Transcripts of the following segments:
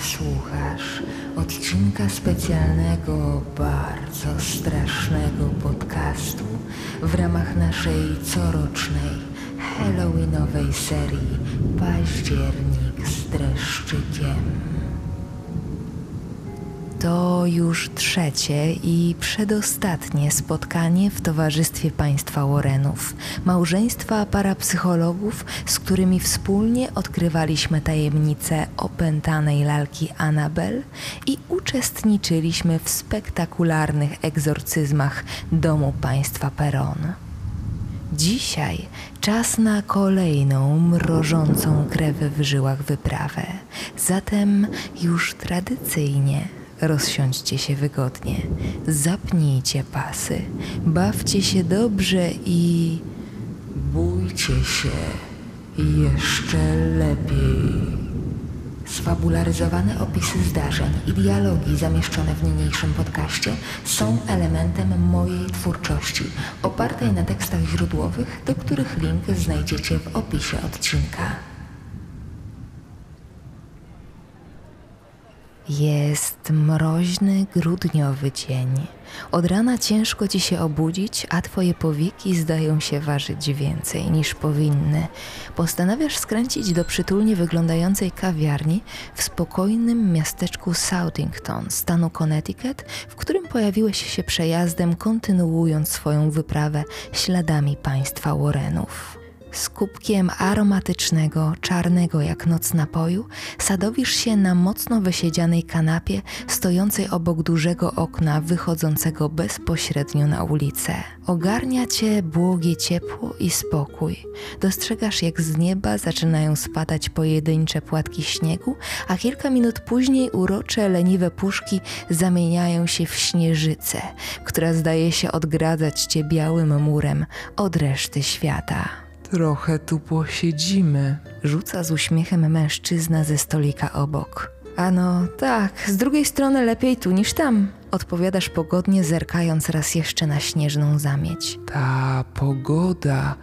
słuchasz odcinka specjalnego, bardzo strasznego podcastu w ramach naszej corocznej Halloweenowej serii Październik z dreszczykiem. To już trzecie i przedostatnie spotkanie w towarzystwie państwa Warrenów, małżeństwa parapsychologów, z którymi wspólnie odkrywaliśmy tajemnice opętanej lalki Annabel i uczestniczyliśmy w spektakularnych egzorcyzmach domu państwa Peron. Dzisiaj czas na kolejną mrożącą krew w żyłach wyprawę. Zatem już tradycyjnie Rozsiądźcie się wygodnie, zapnijcie pasy, bawcie się dobrze i bójcie się jeszcze lepiej. Sfabularyzowane opisy zdarzeń i dialogi zamieszczone w niniejszym podcaście są elementem mojej twórczości, opartej na tekstach źródłowych, do których link znajdziecie w opisie odcinka. Jest mroźny, grudniowy dzień. Od rana ciężko ci się obudzić, a twoje powieki zdają się ważyć więcej niż powinny. Postanawiasz skręcić do przytulnie wyglądającej kawiarni w spokojnym miasteczku Southington, stanu Connecticut, w którym pojawiłeś się przejazdem, kontynuując swoją wyprawę śladami państwa Warrenów. Z kubkiem aromatycznego, czarnego jak noc napoju sadowisz się na mocno wysiedzianej kanapie stojącej obok dużego okna wychodzącego bezpośrednio na ulicę. Ogarnia cię błogie ciepło i spokój. Dostrzegasz jak z nieba zaczynają spadać pojedyncze płatki śniegu, a kilka minut później urocze, leniwe puszki zamieniają się w śnieżycę, która zdaje się odgradzać cię białym murem od reszty świata. Trochę tu posiedzimy. Rzuca z uśmiechem mężczyzna ze stolika obok. Ano tak, z drugiej strony lepiej tu niż tam. Odpowiadasz pogodnie, zerkając raz jeszcze na śnieżną zamieć. Ta pogoda,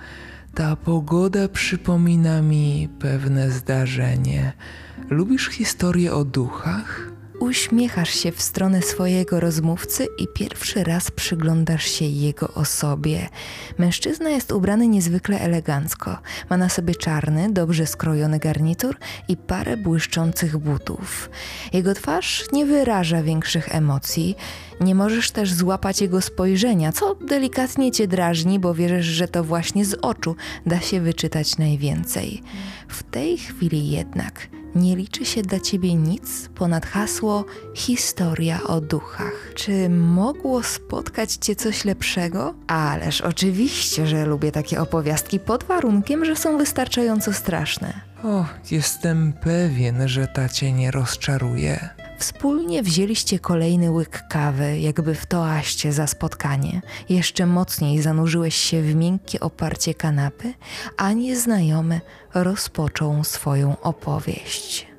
ta pogoda przypomina mi pewne zdarzenie. Lubisz historię o duchach? Uśmiechasz się w stronę swojego rozmówcy i pierwszy raz przyglądasz się jego osobie. Mężczyzna jest ubrany niezwykle elegancko. Ma na sobie czarny, dobrze skrojony garnitur i parę błyszczących butów. Jego twarz nie wyraża większych emocji. Nie możesz też złapać jego spojrzenia, co delikatnie cię drażni, bo wierzysz, że to właśnie z oczu da się wyczytać najwięcej. W tej chwili jednak nie liczy się dla ciebie nic ponad hasło historia o duchach. Czy mogło spotkać cię coś lepszego? Ależ oczywiście, że lubię takie opowiastki pod warunkiem, że są wystarczająco straszne. O, jestem pewien, że ta cię nie rozczaruje. Wspólnie wzięliście kolejny łyk kawy, jakby w toaście za spotkanie. Jeszcze mocniej zanurzyłeś się w miękkie oparcie kanapy, a nieznajomy rozpoczął swoją opowieść.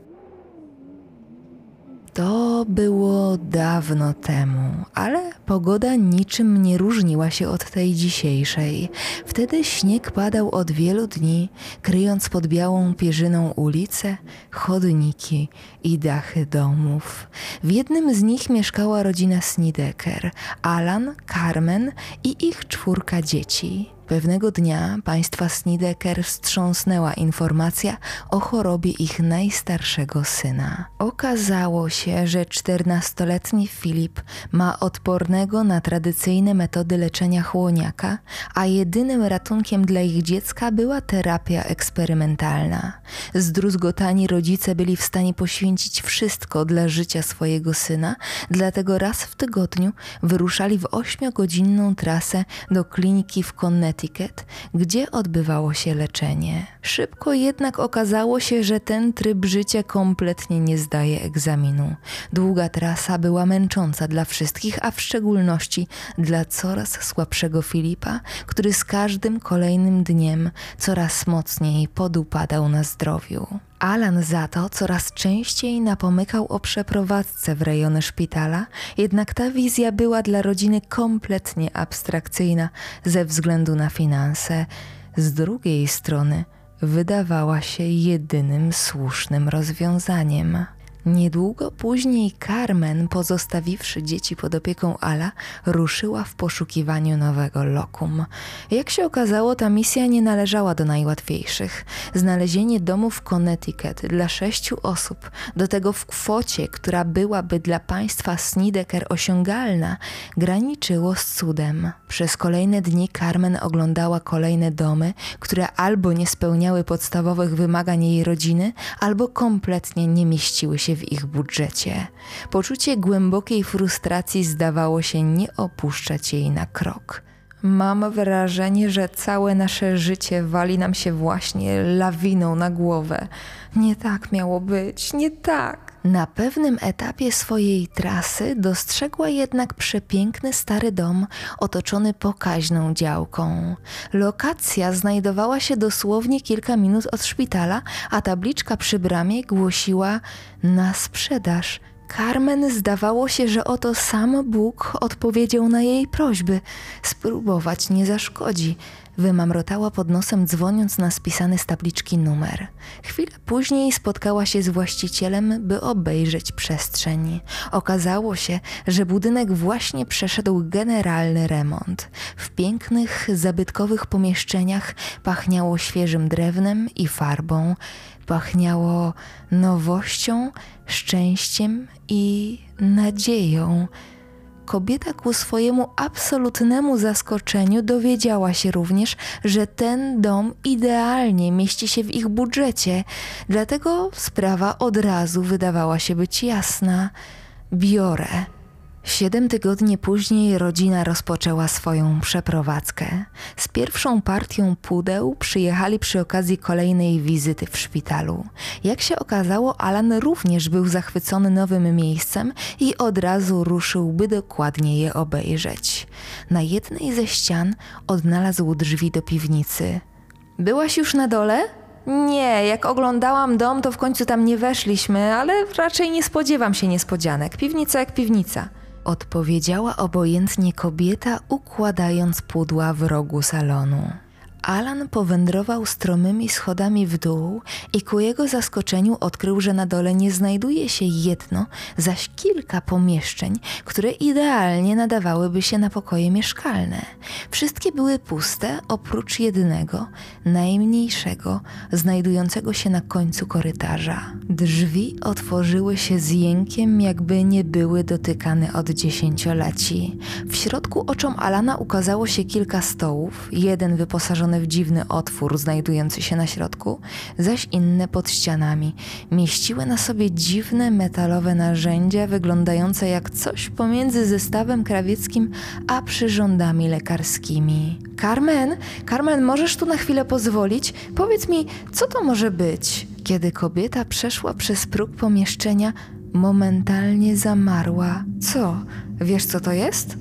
To było dawno temu, ale pogoda niczym nie różniła się od tej dzisiejszej. Wtedy śnieg padał od wielu dni, kryjąc pod białą pierzyną ulice, chodniki i dachy domów. W jednym z nich mieszkała rodzina Snideker, Alan, Carmen i ich czwórka dzieci. Pewnego dnia państwa Snideker wstrząsnęła informacja o chorobie ich najstarszego syna. Okazało się, że czternastoletni Filip ma odpornego na tradycyjne metody leczenia chłoniaka, a jedynym ratunkiem dla ich dziecka była terapia eksperymentalna. Zdruzgotani rodzice byli w stanie poświęcić wszystko dla życia swojego syna, dlatego raz w tygodniu wyruszali w ośmiogodzinną trasę do kliniki w Connecticut Connecticut, gdzie odbywało się leczenie. Szybko jednak okazało się, że ten tryb życia kompletnie nie zdaje egzaminu. Długa trasa była męcząca dla wszystkich, a w szczególności dla coraz słabszego Filipa, który z każdym kolejnym dniem coraz mocniej podupadał na zdrowiu. Alan za to coraz częściej napomykał o przeprowadzce w rejony szpitala, jednak ta wizja była dla rodziny kompletnie abstrakcyjna ze względu na finanse. Z drugiej strony wydawała się jedynym słusznym rozwiązaniem. Niedługo później Carmen, pozostawiwszy dzieci pod opieką Ala, ruszyła w poszukiwaniu nowego lokum. Jak się okazało, ta misja nie należała do najłatwiejszych. Znalezienie domu w Connecticut dla sześciu osób, do tego w kwocie, która byłaby dla państwa Snideker osiągalna, graniczyło z cudem. Przez kolejne dni Carmen oglądała kolejne domy, które albo nie spełniały podstawowych wymagań jej rodziny, albo kompletnie nie mieściły się w ich budżecie. Poczucie głębokiej frustracji zdawało się nie opuszczać jej na krok. Mam wrażenie, że całe nasze życie wali nam się właśnie lawiną na głowę. Nie tak miało być, nie tak. Na pewnym etapie swojej trasy dostrzegła jednak przepiękny stary dom otoczony pokaźną działką. Lokacja znajdowała się dosłownie kilka minut od szpitala, a tabliczka przy bramie głosiła na sprzedaż. Carmen zdawało się, że oto sam Bóg odpowiedział na jej prośby. Spróbować nie zaszkodzi. Wymamrotała pod nosem, dzwoniąc na spisany z tabliczki numer. Chwilę później spotkała się z właścicielem, by obejrzeć przestrzeń. Okazało się, że budynek właśnie przeszedł generalny remont. W pięknych, zabytkowych pomieszczeniach pachniało świeżym drewnem i farbą. Pachniało nowością, szczęściem i nadzieją. Kobieta ku swojemu absolutnemu zaskoczeniu dowiedziała się również, że ten dom idealnie mieści się w ich budżecie, dlatego sprawa od razu wydawała się być jasna. Biorę. Siedem tygodni później rodzina rozpoczęła swoją przeprowadzkę. Z pierwszą partią pudeł przyjechali przy okazji kolejnej wizyty w szpitalu. Jak się okazało, Alan również był zachwycony nowym miejscem i od razu ruszył, by dokładnie je obejrzeć. Na jednej ze ścian odnalazł drzwi do piwnicy. Byłaś już na dole? Nie, jak oglądałam dom, to w końcu tam nie weszliśmy, ale raczej nie spodziewam się niespodzianek. Piwnica jak piwnica odpowiedziała obojętnie kobieta, układając pudła w rogu salonu. Alan powędrował stromymi schodami w dół i ku jego zaskoczeniu odkrył, że na dole nie znajduje się jedno, zaś kilka pomieszczeń, które idealnie nadawałyby się na pokoje mieszkalne. Wszystkie były puste, oprócz jednego, najmniejszego, znajdującego się na końcu korytarza. Drzwi otworzyły się z jękiem, jakby nie były dotykane od dziesięcioleci. W środku oczom Alana ukazało się kilka stołów, jeden wyposażony w dziwny otwór znajdujący się na środku, zaś inne pod ścianami. Mieściły na sobie dziwne metalowe narzędzia wyglądające jak coś pomiędzy zestawem krawieckim a przyrządami lekarskimi. Carmen, Carmen, możesz tu na chwilę pozwolić? Powiedz mi, co to może być? Kiedy kobieta przeszła przez próg pomieszczenia, momentalnie zamarła. Co? Wiesz, co to jest?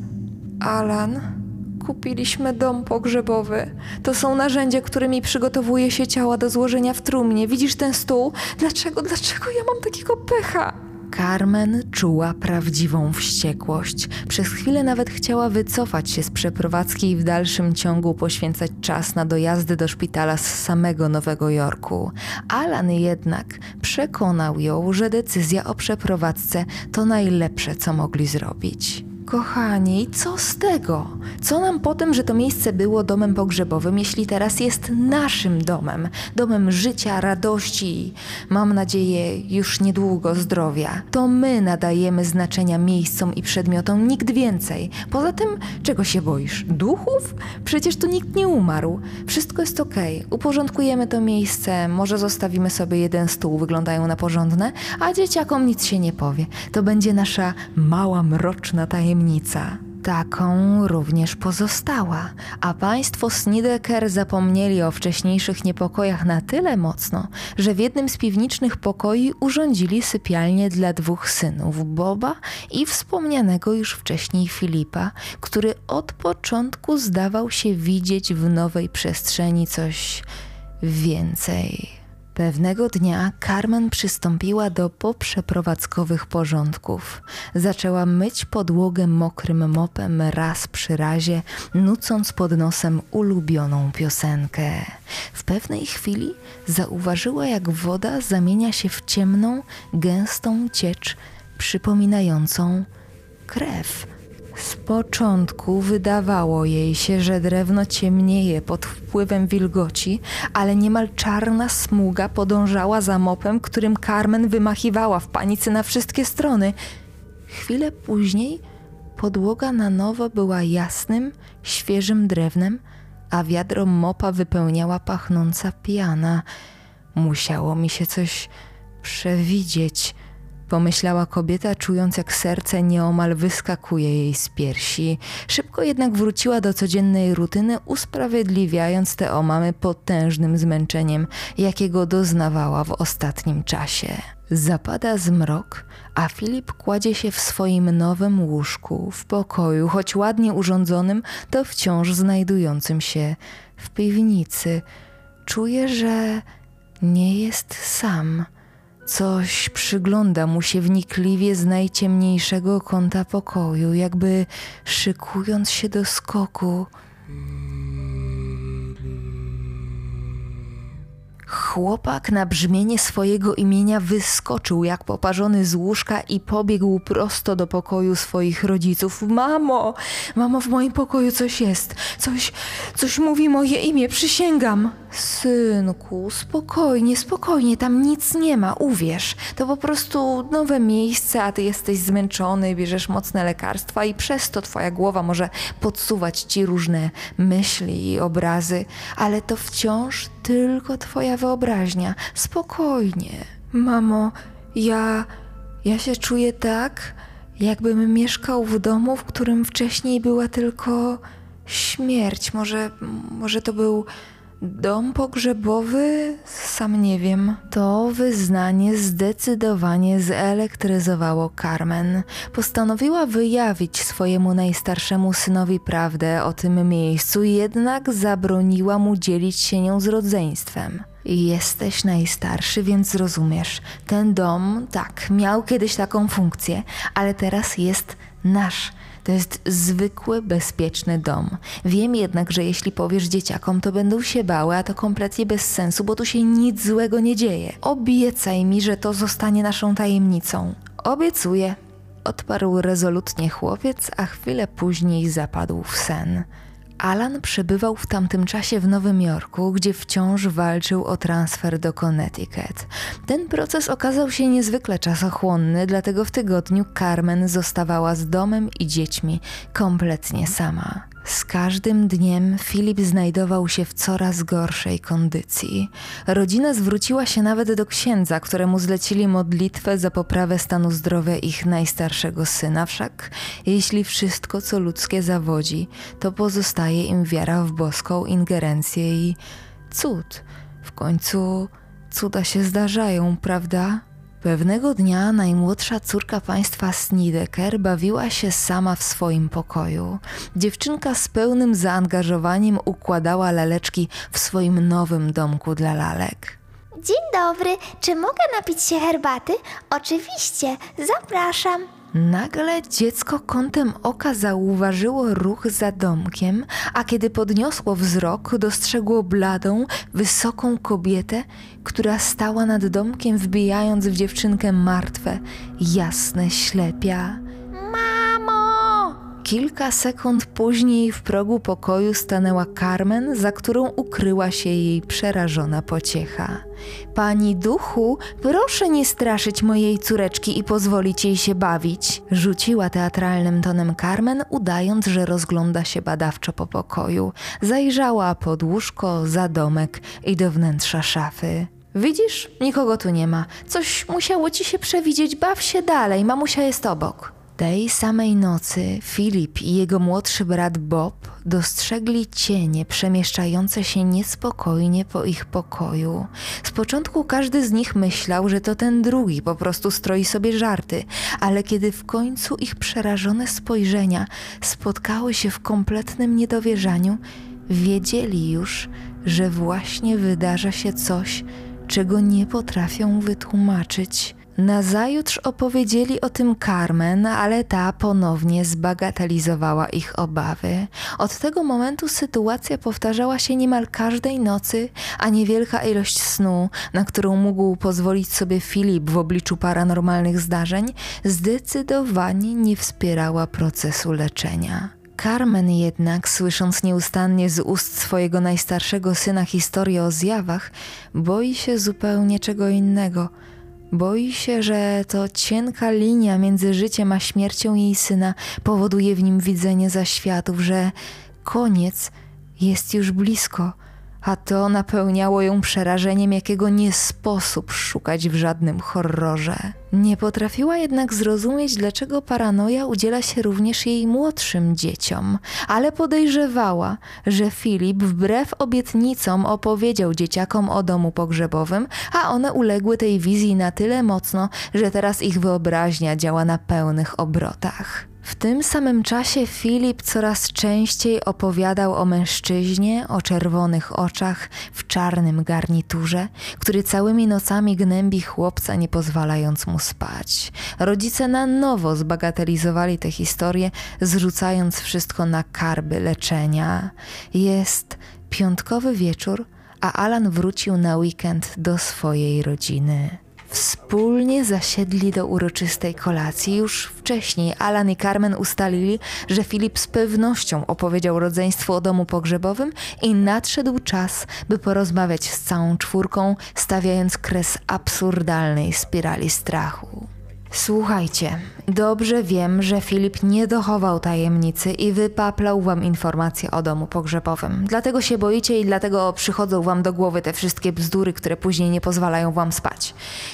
Alan kupiliśmy dom pogrzebowy. To są narzędzia, którymi przygotowuje się ciała do złożenia w trumnie. Widzisz ten stół? Dlaczego, dlaczego ja mam takiego pecha? Carmen czuła prawdziwą wściekłość. Przez chwilę nawet chciała wycofać się z przeprowadzki i w dalszym ciągu poświęcać czas na dojazdy do szpitala z samego Nowego Jorku. Alan jednak przekonał ją, że decyzja o przeprowadzce to najlepsze, co mogli zrobić. Kochani, co z tego? Co nam po tym, że to miejsce było domem pogrzebowym, jeśli teraz jest naszym domem, domem życia, radości, mam nadzieję, już niedługo zdrowia? To my nadajemy znaczenia miejscom i przedmiotom, nikt więcej. Poza tym, czego się boisz? Duchów? Przecież tu nikt nie umarł. Wszystko jest okej. Okay. Uporządkujemy to miejsce, może zostawimy sobie jeden stół, wyglądają na porządne, a dzieciakom nic się nie powie. To będzie nasza mała, mroczna tajemnica tajemnica. Taką również pozostała, a państwo Snideker zapomnieli o wcześniejszych niepokojach na tyle mocno, że w jednym z piwniczych pokoi urządzili sypialnię dla dwóch synów, Boba i wspomnianego już wcześniej Filipa, który od początku zdawał się widzieć w nowej przestrzeni coś więcej. Pewnego dnia Carmen przystąpiła do poprzeprowadzkowych porządków. Zaczęła myć podłogę mokrym mopem raz przy razie, nucąc pod nosem ulubioną piosenkę. W pewnej chwili zauważyła, jak woda zamienia się w ciemną, gęstą ciecz przypominającą krew. Z początku wydawało jej się, że drewno ciemnieje pod wpływem wilgoci, ale niemal czarna smuga podążała za mopem, którym Carmen wymachiwała w panice na wszystkie strony. Chwilę później podłoga na nowo była jasnym, świeżym drewnem, a wiadro mopa wypełniała pachnąca piana. Musiało mi się coś przewidzieć pomyślała kobieta, czując jak serce nieomal wyskakuje jej z piersi. Szybko jednak wróciła do codziennej rutyny, usprawiedliwiając te omamy potężnym zmęczeniem, jakiego doznawała w ostatnim czasie. Zapada zmrok, a Filip kładzie się w swoim nowym łóżku, w pokoju, choć ładnie urządzonym, to wciąż znajdującym się w piwnicy. Czuje, że nie jest sam. Coś przygląda mu się wnikliwie z najciemniejszego kąta pokoju, jakby szykując się do skoku. Chłopak na brzmienie swojego imienia wyskoczył jak poparzony z łóżka i pobiegł prosto do pokoju swoich rodziców. Mamo, mamo, w moim pokoju coś jest. Coś, coś mówi moje imię, przysięgam. Synku, spokojnie, spokojnie, tam nic nie ma, uwierz. To po prostu nowe miejsce, a ty jesteś zmęczony, bierzesz mocne lekarstwa i przez to twoja głowa może podsuwać ci różne myśli i obrazy, ale to wciąż tylko twoja wyobraźnia. Spokojnie. Mamo, ja. ja się czuję tak, jakbym mieszkał w domu, w którym wcześniej była tylko śmierć. Może, może to był Dom pogrzebowy? Sam nie wiem. To wyznanie zdecydowanie zelektryzowało Carmen. Postanowiła wyjawić swojemu najstarszemu synowi prawdę o tym miejscu, jednak zabroniła mu dzielić się nią z rodzeństwem. Jesteś najstarszy, więc rozumiesz. Ten dom, tak, miał kiedyś taką funkcję, ale teraz jest nasz to jest zwykły, bezpieczny dom. Wiem jednak, że jeśli powiesz dzieciakom, to będą się bały, a to kompletnie bez sensu, bo tu się nic złego nie dzieje. Obiecaj mi, że to zostanie naszą tajemnicą. Obiecuję. Odparł rezolutnie chłopiec, a chwilę później zapadł w sen. Alan przebywał w tamtym czasie w Nowym Jorku, gdzie wciąż walczył o transfer do Connecticut. Ten proces okazał się niezwykle czasochłonny, dlatego w tygodniu Carmen zostawała z domem i dziećmi kompletnie sama. Z każdym dniem Filip znajdował się w coraz gorszej kondycji. Rodzina zwróciła się nawet do księdza, któremu zlecili modlitwę za poprawę stanu zdrowia ich najstarszego syna. Wszak jeśli wszystko, co ludzkie zawodzi, to pozostaje im wiara w boską ingerencję i cud. W końcu cuda się zdarzają, prawda? Pewnego dnia najmłodsza córka państwa Snideker bawiła się sama w swoim pokoju. Dziewczynka z pełnym zaangażowaniem układała laleczki w swoim nowym domku dla lalek. Dzień dobry, czy mogę napić się herbaty? Oczywiście, zapraszam. Nagle dziecko kątem oka zauważyło ruch za domkiem, a kiedy podniosło wzrok, dostrzegło bladą, wysoką kobietę, która stała nad domkiem, wbijając w dziewczynkę martwe, jasne ślepia. Kilka sekund później w progu pokoju stanęła Carmen, za którą ukryła się jej przerażona pociecha. Pani duchu, proszę nie straszyć mojej córeczki i pozwolić jej się bawić, rzuciła teatralnym tonem Carmen, udając, że rozgląda się badawczo po pokoju. Zajrzała pod łóżko, za domek i do wnętrza szafy. Widzisz, nikogo tu nie ma. Coś musiało ci się przewidzieć, baw się dalej, mamusia jest obok. Tej samej nocy Filip i jego młodszy brat Bob dostrzegli cienie przemieszczające się niespokojnie po ich pokoju. Z początku każdy z nich myślał, że to ten drugi po prostu stroi sobie żarty, ale kiedy w końcu ich przerażone spojrzenia spotkały się w kompletnym niedowierzaniu, wiedzieli już, że właśnie wydarza się coś, czego nie potrafią wytłumaczyć. Nazajutrz opowiedzieli o tym Carmen, ale ta ponownie zbagatelizowała ich obawy. Od tego momentu sytuacja powtarzała się niemal każdej nocy, a niewielka ilość snu, na którą mógł pozwolić sobie Filip w obliczu paranormalnych zdarzeń, zdecydowanie nie wspierała procesu leczenia. Carmen jednak, słysząc nieustannie z ust swojego najstarszego syna historię o zjawach, boi się zupełnie czego innego – Boi się, że to cienka linia między życiem a śmiercią jej syna powoduje w nim widzenie zaświatów, że koniec jest już blisko a to napełniało ją przerażeniem, jakiego nie sposób szukać w żadnym horrorze. Nie potrafiła jednak zrozumieć, dlaczego paranoja udziela się również jej młodszym dzieciom, ale podejrzewała, że Filip wbrew obietnicom opowiedział dzieciakom o domu pogrzebowym, a one uległy tej wizji na tyle mocno, że teraz ich wyobraźnia działa na pełnych obrotach. W tym samym czasie Filip coraz częściej opowiadał o mężczyźnie o czerwonych oczach w czarnym garniturze, który całymi nocami gnębi chłopca, nie pozwalając mu spać. Rodzice na nowo zbagatelizowali tę historię, zrzucając wszystko na karby leczenia. Jest piątkowy wieczór, a Alan wrócił na weekend do swojej rodziny. Wspólnie zasiedli do uroczystej kolacji. Już wcześniej Alan i Carmen ustalili, że Filip z pewnością opowiedział rodzeństwu o domu pogrzebowym i nadszedł czas, by porozmawiać z całą czwórką, stawiając kres absurdalnej spirali strachu. Słuchajcie, dobrze wiem, że Filip nie dochował tajemnicy i wypaplał wam informacje o domu pogrzebowym. Dlatego się boicie i dlatego przychodzą wam do głowy te wszystkie bzdury, które później nie pozwalają wam spać.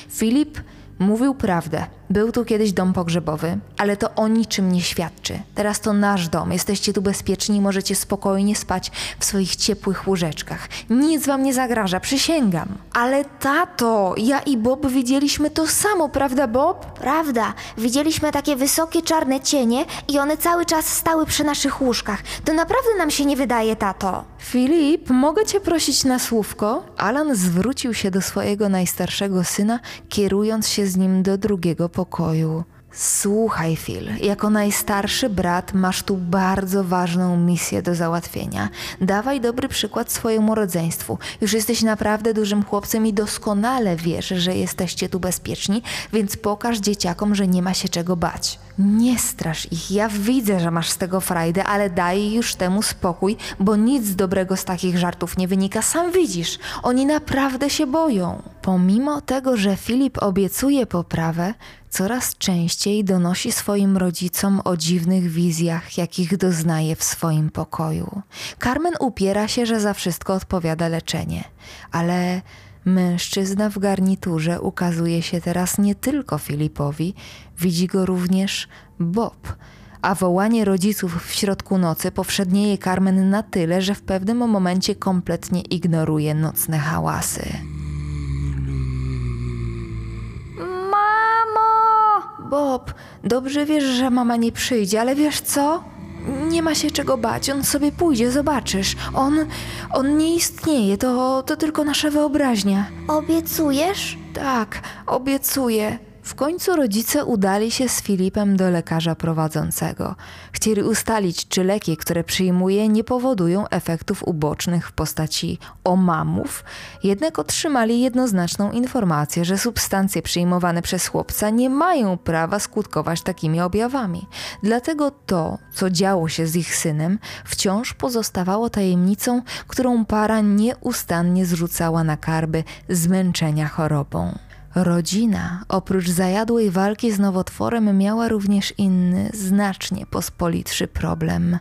Filip mówił prawdę. Był tu kiedyś dom pogrzebowy, ale to o niczym nie świadczy. Teraz to nasz dom, jesteście tu bezpieczni i możecie spokojnie spać w swoich ciepłych łóżeczkach. Nic wam nie zagraża, przysięgam. Ale tato, ja i Bob widzieliśmy to samo, prawda Bob? Prawda, widzieliśmy takie wysokie czarne cienie i one cały czas stały przy naszych łóżkach. To naprawdę nam się nie wydaje, tato. Filip, mogę cię prosić na słówko? Alan zwrócił się do swojego najstarszego syna, kierując się z nim do drugiego pokoju pokoju. Słuchaj, Phil, jako najstarszy brat masz tu bardzo ważną misję do załatwienia. Dawaj dobry przykład swojemu rodzeństwu. Już jesteś naprawdę dużym chłopcem i doskonale wiesz, że jesteście tu bezpieczni, więc pokaż dzieciakom, że nie ma się czego bać. Nie strasz ich, ja widzę, że masz z tego frajdę, ale daj już temu spokój, bo nic dobrego z takich żartów nie wynika. Sam widzisz, oni naprawdę się boją. Pomimo tego, że Filip obiecuje poprawę, coraz częściej donosi swoim rodzicom o dziwnych wizjach, jakich doznaje w swoim pokoju. Carmen upiera się, że za wszystko odpowiada leczenie, ale mężczyzna w garniturze ukazuje się teraz nie tylko Filipowi, widzi go również Bob a wołanie rodziców w środku nocy powszednieje Carmen na tyle, że w pewnym momencie kompletnie ignoruje nocne hałasy. Bob, dobrze wiesz, że mama nie przyjdzie, ale wiesz co? Nie ma się czego bać, on sobie pójdzie, zobaczysz. On, on nie istnieje, to, to tylko nasza wyobraźnia. Obiecujesz? Tak, obiecuję. W końcu rodzice udali się z Filipem do lekarza prowadzącego. Chcieli ustalić, czy leki, które przyjmuje, nie powodują efektów ubocznych w postaci omamów, jednak otrzymali jednoznaczną informację, że substancje przyjmowane przez chłopca nie mają prawa skutkować takimi objawami. Dlatego to, co działo się z ich synem, wciąż pozostawało tajemnicą, którą para nieustannie zrzucała na karby zmęczenia chorobą. Rodzina, oprócz zajadłej walki z nowotworem, miała również inny, znacznie pospolitszy problem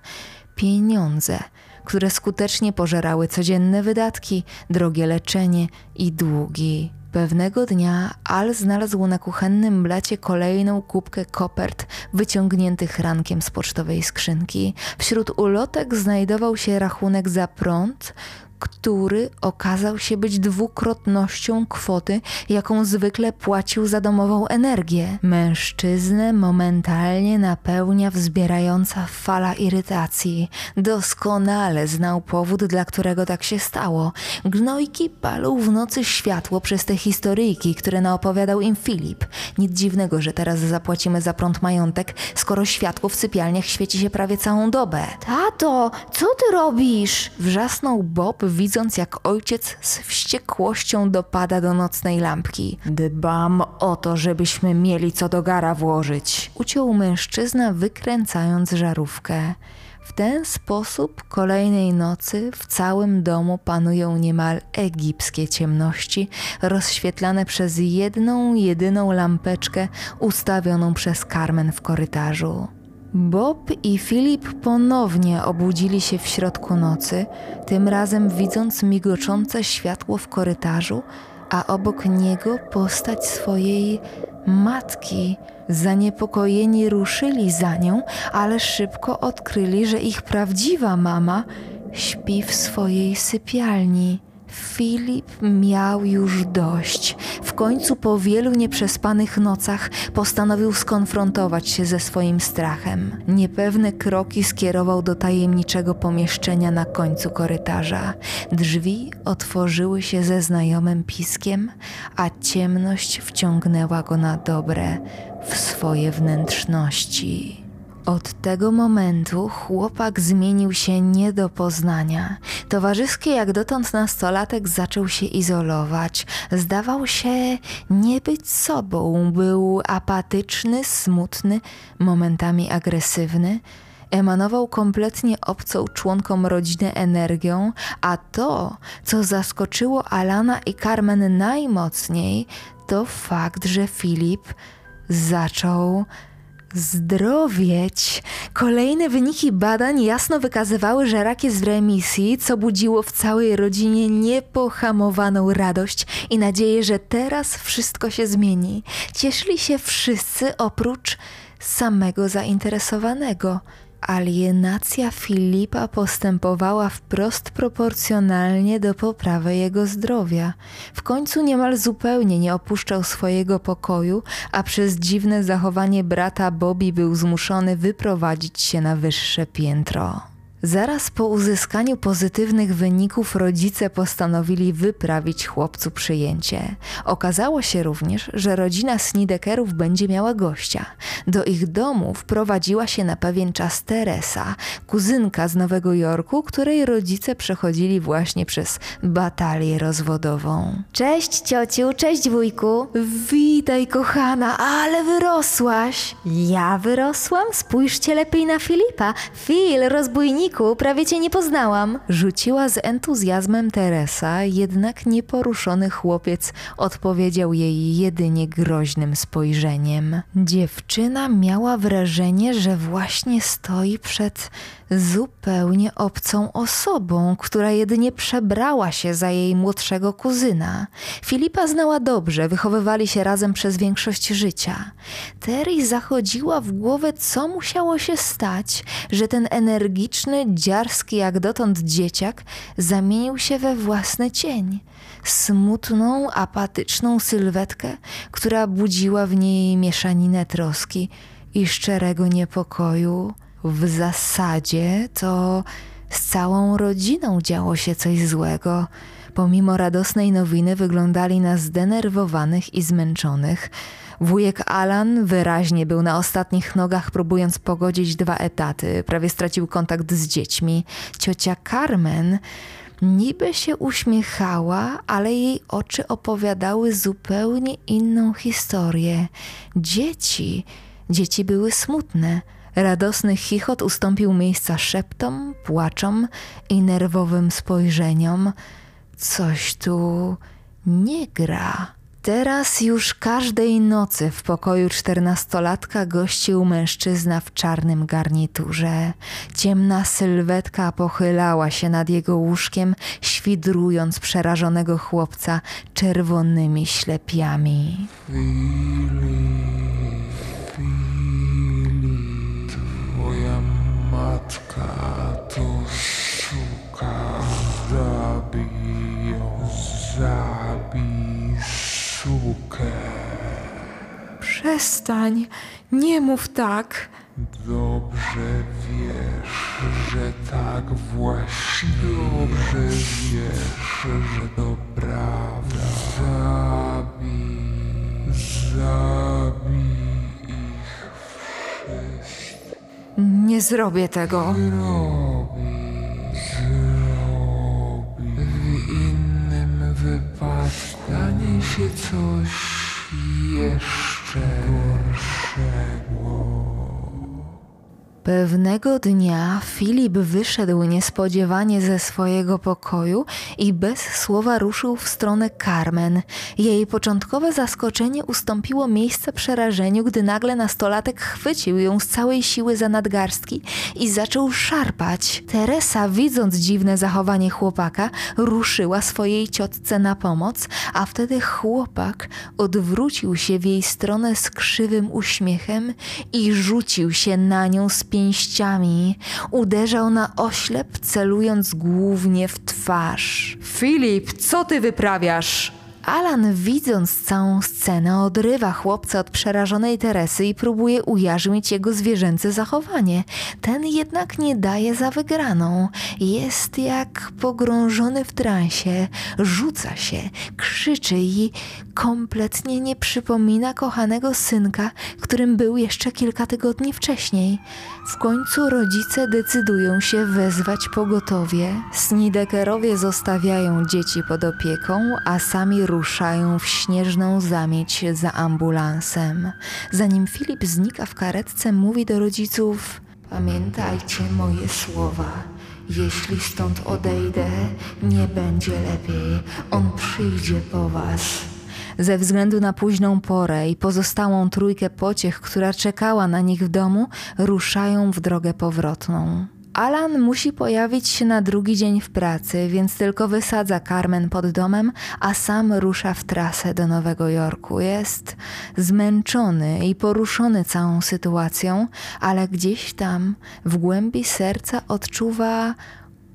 pieniądze, które skutecznie pożerały codzienne wydatki, drogie leczenie i długi. Pewnego dnia Al znalazł na kuchennym blacie kolejną kubkę kopert wyciągniętych rankiem z pocztowej skrzynki. Wśród ulotek znajdował się rachunek za prąd, który okazał się być dwukrotnością kwoty, jaką zwykle płacił za domową energię. Mężczyznę momentalnie napełnia wzbierająca fala irytacji. Doskonale znał powód, dla którego tak się stało. Gnojki palą w nocy światło przez te historyjki, które naopowiadał im Filip. Nic dziwnego, że teraz zapłacimy za prąd majątek, skoro światło w sypialniach świeci się prawie całą dobę. Tato, co ty robisz? Wrzasnął Bob, widząc jak ojciec z wściekłością dopada do nocnej lampki. Dbam o to, żebyśmy mieli co do gara włożyć. Uciął mężczyzna, wykręcając żarówkę. W ten sposób kolejnej nocy w całym domu panują niemal egipskie ciemności, rozświetlane przez jedną, jedyną lampeczkę ustawioną przez Carmen w korytarzu. Bob i Filip ponownie obudzili się w środku nocy, tym razem widząc migoczące światło w korytarzu, a obok niego postać swojej matki. Zaniepokojeni ruszyli za nią, ale szybko odkryli, że ich prawdziwa mama śpi w swojej sypialni. Filip miał już dość. W końcu po wielu nieprzespanych nocach postanowił skonfrontować się ze swoim strachem. Niepewne kroki skierował do tajemniczego pomieszczenia na końcu korytarza. Drzwi otworzyły się ze znajomym piskiem, a ciemność wciągnęła go na dobre w swoje wnętrzności. Od tego momentu chłopak zmienił się nie do poznania. Towarzyski jak dotąd nastolatek zaczął się izolować. Zdawał się nie być sobą. Był apatyczny, smutny, momentami agresywny. Emanował kompletnie obcą członkom rodziny energią, a to, co zaskoczyło Alana i Carmen najmocniej, to fakt, że Filip zaczął zdrowieć. Kolejne wyniki badań jasno wykazywały, że rak jest w remisji, co budziło w całej rodzinie niepohamowaną radość i nadzieję, że teraz wszystko się zmieni. Cieszyli się wszyscy oprócz samego zainteresowanego. Alienacja Filipa postępowała wprost proporcjonalnie do poprawy jego zdrowia. W końcu niemal zupełnie nie opuszczał swojego pokoju, a przez dziwne zachowanie brata Bobby był zmuszony wyprowadzić się na wyższe piętro. Zaraz po uzyskaniu pozytywnych wyników rodzice postanowili wyprawić chłopcu przyjęcie. Okazało się również, że rodzina Snidekerów będzie miała gościa. Do ich domu wprowadziła się na pewien czas Teresa, kuzynka z Nowego Jorku, której rodzice przechodzili właśnie przez batalię rozwodową. Cześć ciociu, cześć wujku. Witaj kochana, ale wyrosłaś! Ja wyrosłam? Spójrzcie lepiej na Filipa. Phil, rozbójniku, prawie cię nie poznałam. Rzuciła z entuzjazmem Teresa, jednak nieporuszony chłopiec odpowiedział jej jedynie groźnym spojrzeniem. Dziewczyna miała wrażenie, że właśnie stoi przed zupełnie obcą osobą, która jedynie przebrała się za jej młodszego kuzyna. Filipa znała dobrze, wychowywali się razem przez większość życia. Terry zachodziła w głowę, co musiało się stać, że ten energiczny, dziarski jak dotąd dzieciak zamienił się we własny cień. Smutną, apatyczną sylwetkę, która budziła w niej mieszaninę troski i szczerego niepokoju. W zasadzie to z całą rodziną działo się coś złego. Pomimo radosnej nowiny wyglądali na zdenerwowanych i zmęczonych. Wujek Alan wyraźnie był na ostatnich nogach, próbując pogodzić dwa etaty. Prawie stracił kontakt z dziećmi. Ciocia Carmen niby się uśmiechała, ale jej oczy opowiadały zupełnie inną historię. Dzieci, dzieci były smutne. Radosny chichot ustąpił miejsca szeptom, płaczom i nerwowym spojrzeniom. Coś tu nie gra. Teraz już każdej nocy w pokoju czternastolatka gościł mężczyzna w czarnym garniturze. Ciemna sylwetka pochylała się nad jego łóżkiem, świdrując przerażonego chłopca czerwonymi ślepiami. Matka to szuka. Zabierz Zabij sukę. Przestań, nie mów tak. Dobrze wiesz, że tak właśnie. Dobrze wiesz, że to prawda. Zabij, zabij Nie zrobię tego. Zrobi, zrobi. W innym wypadku stanie się coś Pewnego dnia Filip wyszedł niespodziewanie ze swojego pokoju i bez słowa ruszył w stronę Carmen. Jej początkowe zaskoczenie ustąpiło miejsca przerażeniu, gdy nagle nastolatek chwycił ją z całej siły za nadgarstki i zaczął szarpać. Teresa, widząc dziwne zachowanie chłopaka, ruszyła swojej ciotce na pomoc, a wtedy chłopak odwrócił się w jej stronę z krzywym uśmiechem i rzucił się na nią z pięściami. Uderzał na oślep, celując głównie w twarz. Filip, co ty wyprawiasz? Alan, widząc całą scenę, odrywa chłopca od przerażonej Teresy i próbuje ujarzmić jego zwierzęce zachowanie. Ten jednak nie daje za wygraną. Jest jak pogrążony w transie, rzuca się, krzyczy i kompletnie nie przypomina kochanego synka, którym był jeszcze kilka tygodni wcześniej. W końcu rodzice decydują się wezwać pogotowie. Snidekerowie zostawiają dzieci pod opieką, a sami ruszają w śnieżną zamieć za ambulansem. Zanim Filip znika w karetce, mówi do rodziców: Pamiętajcie moje słowa. Jeśli stąd odejdę, nie będzie lepiej. On przyjdzie po was. Ze względu na późną porę i pozostałą trójkę pociech, która czekała na nich w domu, ruszają w drogę powrotną. Alan musi pojawić się na drugi dzień w pracy, więc tylko wysadza Carmen pod domem, a sam rusza w trasę do Nowego Jorku. Jest zmęczony i poruszony całą sytuacją, ale gdzieś tam w głębi serca odczuwa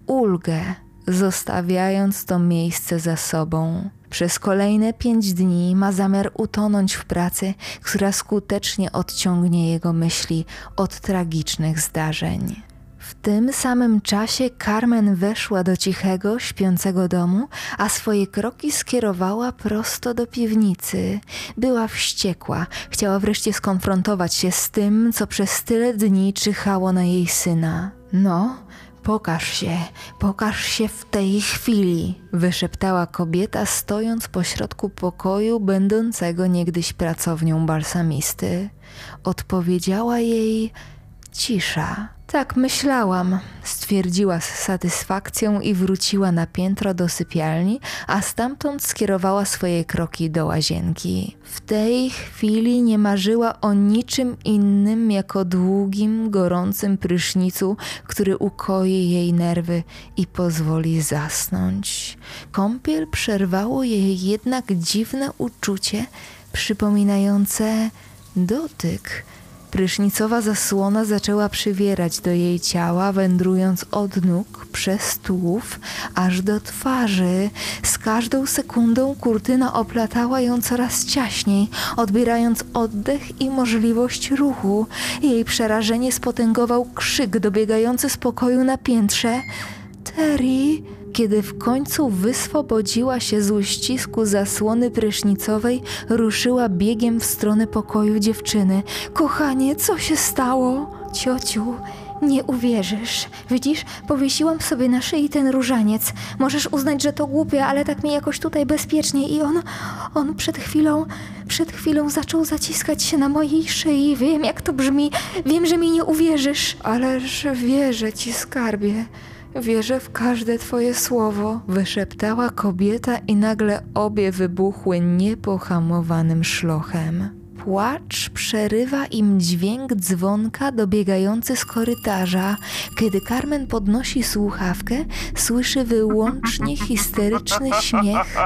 ulgę, zostawiając to miejsce za sobą. Przez kolejne pięć dni ma zamiar utonąć w pracy, która skutecznie odciągnie jego myśli od tragicznych zdarzeń. W tym samym czasie Carmen weszła do cichego, śpiącego domu, a swoje kroki skierowała prosto do piwnicy. Była wściekła, chciała wreszcie skonfrontować się z tym, co przez tyle dni czyhało na jej syna. No, Pokaż się, pokaż się w tej chwili, wyszeptała kobieta, stojąc pośrodku pokoju, będącego niegdyś pracownią balsamisty. Odpowiedziała jej cisza. Tak myślałam, stwierdziła z satysfakcją i wróciła na piętro do sypialni, a stamtąd skierowała swoje kroki do łazienki. W tej chwili nie marzyła o niczym innym jak o długim, gorącym prysznicu, który ukoi jej nerwy i pozwoli zasnąć. Kąpiel przerwało jej jednak dziwne uczucie przypominające dotyk Prysznicowa zasłona zaczęła przywierać do jej ciała, wędrując od nóg przez tułów aż do twarzy. Z każdą sekundą kurtyna oplatała ją coraz ciaśniej, odbierając oddech i możliwość ruchu. Jej przerażenie spotęgował krzyk dobiegający z pokoju na piętrze. Terry! Kiedy w końcu wyswobodziła się z uścisku zasłony prysznicowej, ruszyła biegiem w stronę pokoju dziewczyny. Kochanie, co się stało? Ciociu, nie uwierzysz. Widzisz, powiesiłam sobie na szyi ten różaniec. Możesz uznać, że to głupie, ale tak mi jakoś tutaj bezpiecznie i on, on przed chwilą, przed chwilą zaczął zaciskać się na mojej szyi. Wiem, jak to brzmi. Wiem, że mi nie uwierzysz. Ależ wierzę ci, skarbie. Wierzę w każde Twoje słowo, wyszeptała kobieta i nagle obie wybuchły niepohamowanym szlochem. Płacz przerywa im dźwięk dzwonka dobiegający z korytarza. Kiedy Carmen podnosi słuchawkę, słyszy wyłącznie histeryczny śmiech.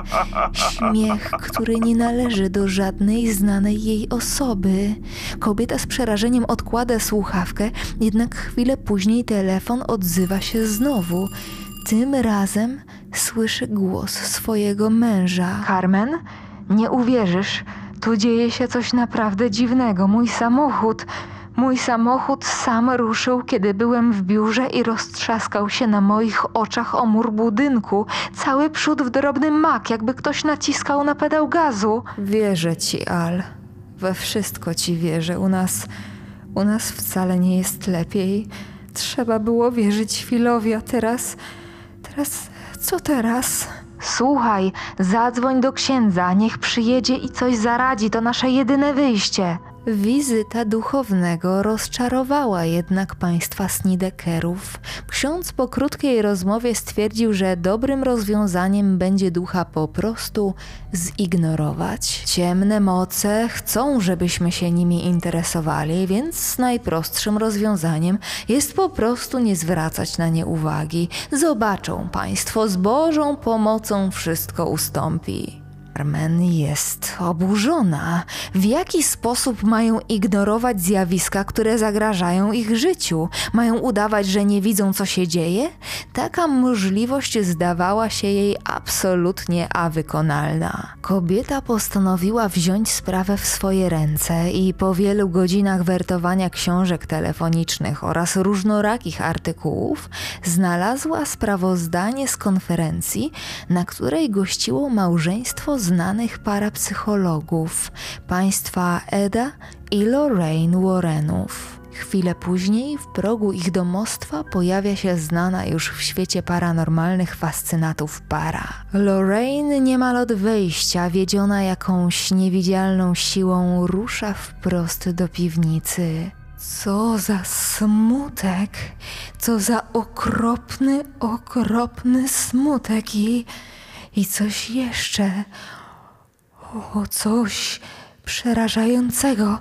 Śmiech, który nie należy do żadnej znanej jej osoby. Kobieta z przerażeniem odkłada słuchawkę, jednak chwilę później telefon odzywa się znowu. Tym razem słyszy głos swojego męża. Carmen, nie uwierzysz, tu dzieje się coś naprawdę dziwnego. Mój samochód, mój samochód sam ruszył, kiedy byłem w biurze i roztrzaskał się na moich oczach o mur budynku. Cały przód w drobny mak, jakby ktoś naciskał na pedał gazu. Wierzę ci, Al. We wszystko ci wierzę. U nas, u nas wcale nie jest lepiej. Trzeba było wierzyć Filowi, a teraz, teraz, co teraz? Słuchaj, zadzwoń do księdza, niech przyjedzie i coś zaradzi, to nasze jedyne wyjście. Wizyta duchownego rozczarowała jednak państwa Snidekerów. Ksiądz po krótkiej rozmowie stwierdził, że dobrym rozwiązaniem będzie ducha po prostu zignorować. Ciemne moce chcą, żebyśmy się nimi interesowali, więc najprostszym rozwiązaniem jest po prostu nie zwracać na nie uwagi. Zobaczą państwo, z Bożą pomocą wszystko ustąpi. Carmen jest oburzona. W jaki sposób mają ignorować zjawiska, które zagrażają ich życiu? Mają udawać, że nie widzą, co się dzieje? Taka możliwość zdawała się jej absolutnie awykonalna. Kobieta postanowiła wziąć sprawę w swoje ręce i po wielu godzinach wertowania książek telefonicznych oraz różnorakich artykułów znalazła sprawozdanie z konferencji, na której gościło małżeństwo znanych parapsychologów państwa Eda i Lorraine Warrenów. Chwilę później w progu ich domostwa pojawia się znana już w świecie paranormalnych fascynatów para. Lorraine niemal od wejścia, wiedziona jakąś niewidzialną siłą, rusza wprost do piwnicy. Co za smutek, co za okropny, okropny smutek i, i coś jeszcze. O, coś przerażającego,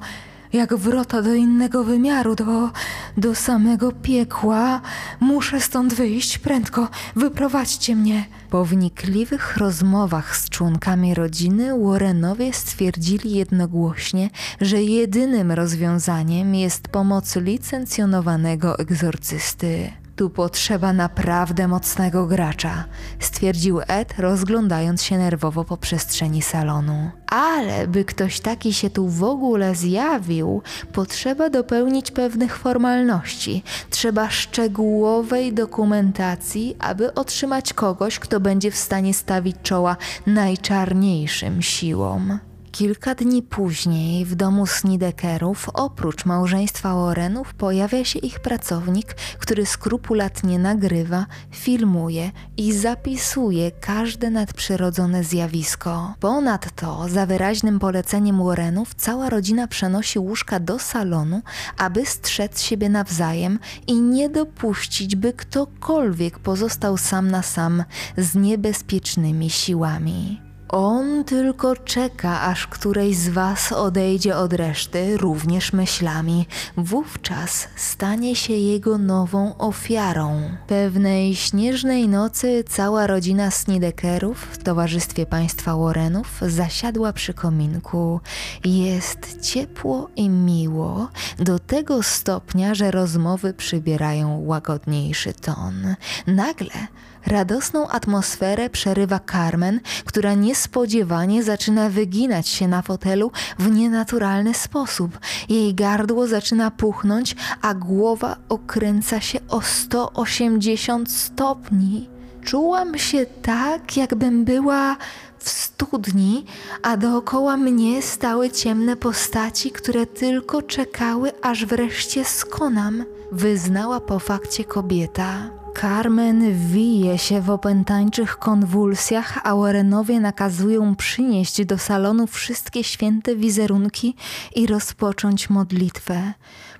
jak wrota do innego wymiaru, do, do samego piekła. Muszę stąd wyjść prędko, wyprowadźcie mnie. Po wnikliwych rozmowach z członkami rodziny Warrenowie stwierdzili jednogłośnie, że jedynym rozwiązaniem jest pomoc licencjonowanego egzorcysty. Tu potrzeba naprawdę mocnego gracza, stwierdził Ed, rozglądając się nerwowo po przestrzeni salonu. Ale by ktoś taki się tu w ogóle zjawił, potrzeba dopełnić pewnych formalności. Trzeba szczegółowej dokumentacji, aby otrzymać kogoś, kto będzie w stanie stawić czoła najczarniejszym siłom. Kilka dni później w domu Snidekerów oprócz małżeństwa Warrenów pojawia się ich pracownik, który skrupulatnie nagrywa, filmuje i zapisuje każde nadprzyrodzone zjawisko. Ponadto za wyraźnym poleceniem Warrenów cała rodzina przenosi łóżka do salonu, aby strzec siebie nawzajem i nie dopuścić, by ktokolwiek pozostał sam na sam z niebezpiecznymi siłami. On tylko czeka, aż któreś z was odejdzie od reszty, również myślami. Wówczas stanie się jego nową ofiarą. Pewnej śnieżnej nocy cała rodzina Snidekerów w towarzystwie państwa Warrenów zasiadła przy kominku. Jest ciepło i miło, do tego stopnia, że rozmowy przybierają łagodniejszy ton. Nagle Radosną atmosferę przerywa Carmen, która niespodziewanie zaczyna wyginać się na fotelu w nienaturalny sposób. Jej gardło zaczyna puchnąć, a głowa okręca się o 180 stopni. Czułam się tak, jakbym była w studni, a dookoła mnie stały ciemne postaci, które tylko czekały, aż wreszcie skonam, wyznała po fakcie kobieta. Carmen wije się w opętańczych konwulsjach, a Warrenowie nakazują przynieść do salonu wszystkie święte wizerunki i rozpocząć modlitwę.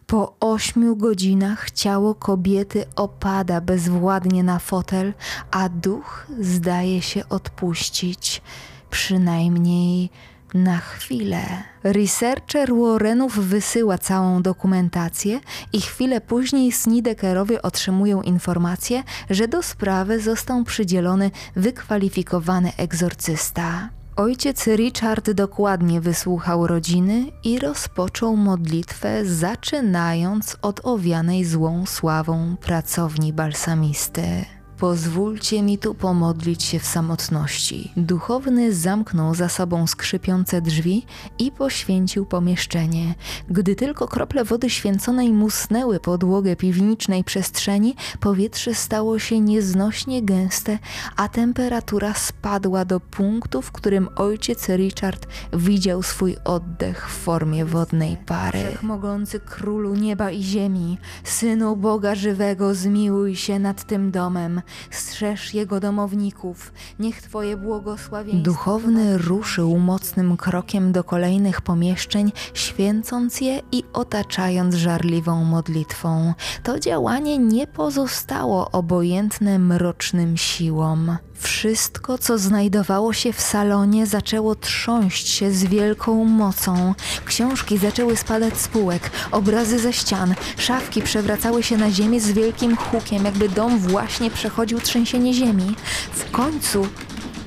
Po ośmiu godzinach ciało kobiety opada bezwładnie na fotel, a duch zdaje się odpuścić. Przynajmniej na chwilę. Researcher Warrenów wysyła całą dokumentację i chwilę później Snidekerowie otrzymują informację, że do sprawy został przydzielony wykwalifikowany egzorcysta. Ojciec Richard dokładnie wysłuchał rodziny i rozpoczął modlitwę, zaczynając od owianej złą sławą pracowni balsamisty. Pozwólcie mi tu pomodlić się w samotności. Duchowny zamknął za sobą skrzypiące drzwi i poświęcił pomieszczenie. Gdy tylko krople wody święconej musnęły podłogę piwnicznej przestrzeni, powietrze stało się nieznośnie gęste, a temperatura spadła do punktu, w którym ojciec Richard widział swój oddech w formie wodnej pary. Wszechmogący królu nieba i ziemi, synu Boga żywego, zmiłuj się nad tym domem, strzeż jego domowników, niech twoje błogosławieństwo... Duchowny ruszył mocnym krokiem do kolejnych pomieszczeń, święcąc je i otaczając żarliwą modlitwą. To działanie nie pozostało obojętne mrocznym siłom. Wszystko, co znajdowało się w salonie, zaczęło trząść się z wielką mocą. Książki zaczęły spadać z półek, obrazy ze ścian, szafki przewracały się na ziemię z wielkim hukiem, jakby dom właśnie przechodził trzęsienie ziemi. W końcu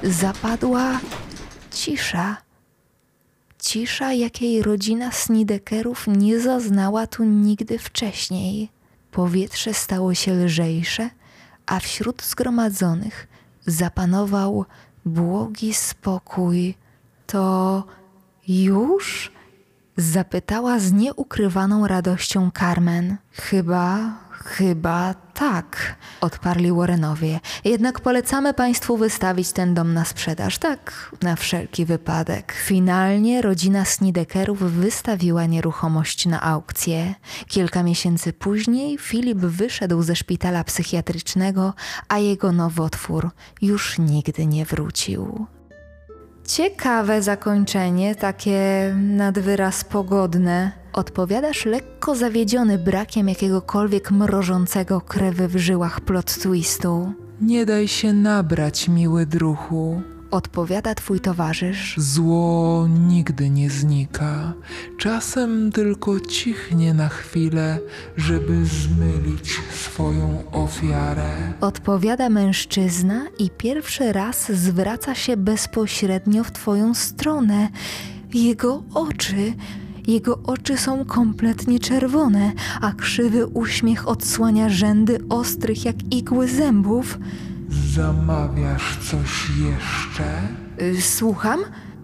zapadła cisza. Cisza, jakiej rodzina Snidekerów nie zaznała tu nigdy wcześniej. Powietrze stało się lżejsze, a wśród zgromadzonych zapanował błogi spokój. To już? Zapytała z nieukrywaną radością Carmen. Chyba, chyba tak, odparli Warrenowie. Jednak polecamy Państwu wystawić ten dom na sprzedaż, tak, na wszelki wypadek. Finalnie rodzina Snidekerów wystawiła nieruchomość na aukcję. Kilka miesięcy później Filip wyszedł ze szpitala psychiatrycznego, a jego nowotwór już nigdy nie wrócił. Ciekawe zakończenie, takie nad wyraz pogodne. Odpowiadasz lekko zawiedziony brakiem jakiegokolwiek mrożącego krewy w żyłach plot twistu. Nie daj się nabrać, miły druhu. Odpowiada twój towarzysz. Zło nigdy nie znika. Czasem tylko cichnie na chwilę, żeby zmylić swoją ofiarę. Odpowiada mężczyzna i pierwszy raz zwraca się bezpośrednio w twoją stronę. Jego oczy. Jego oczy są kompletnie czerwone, a krzywy uśmiech odsłania rzędy ostrych jak igły zębów. Zamawiasz coś jeszcze? Y, Słucham?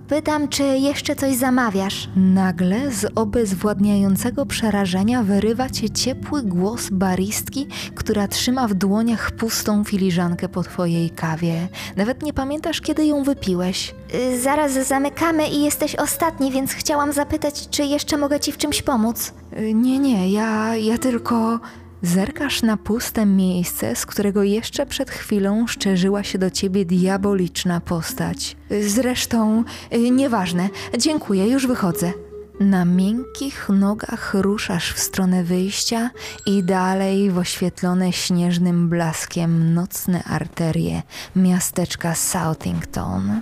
Pytam, czy jeszcze coś zamawiasz? Nagle z obezwładniającego przerażenia wyrywa cię ciepły głos baristki, która trzyma w dłoniach pustą filiżankę po twojej kawie. Nawet nie pamiętasz, kiedy ją wypiłeś. Y, Zaraz zamykamy i jesteś ostatni, więc chciałam zapytać, czy jeszcze mogę ci w czymś pomóc? Y, Nie, nie, ja, ja tylko. Zerkasz na puste miejsce, z którego jeszcze przed chwilą szczerzyła się do ciebie diaboliczna postać. Zresztą, y, nieważne, dziękuję, już wychodzę. Na miękkich nogach ruszasz w stronę wyjścia i dalej w oświetlone śnieżnym blaskiem nocne arterie miasteczka Southington.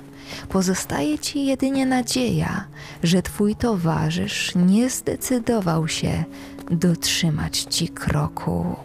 Pozostaje ci jedynie nadzieja, że twój towarzysz nie zdecydował się dotrzymać ci kroku.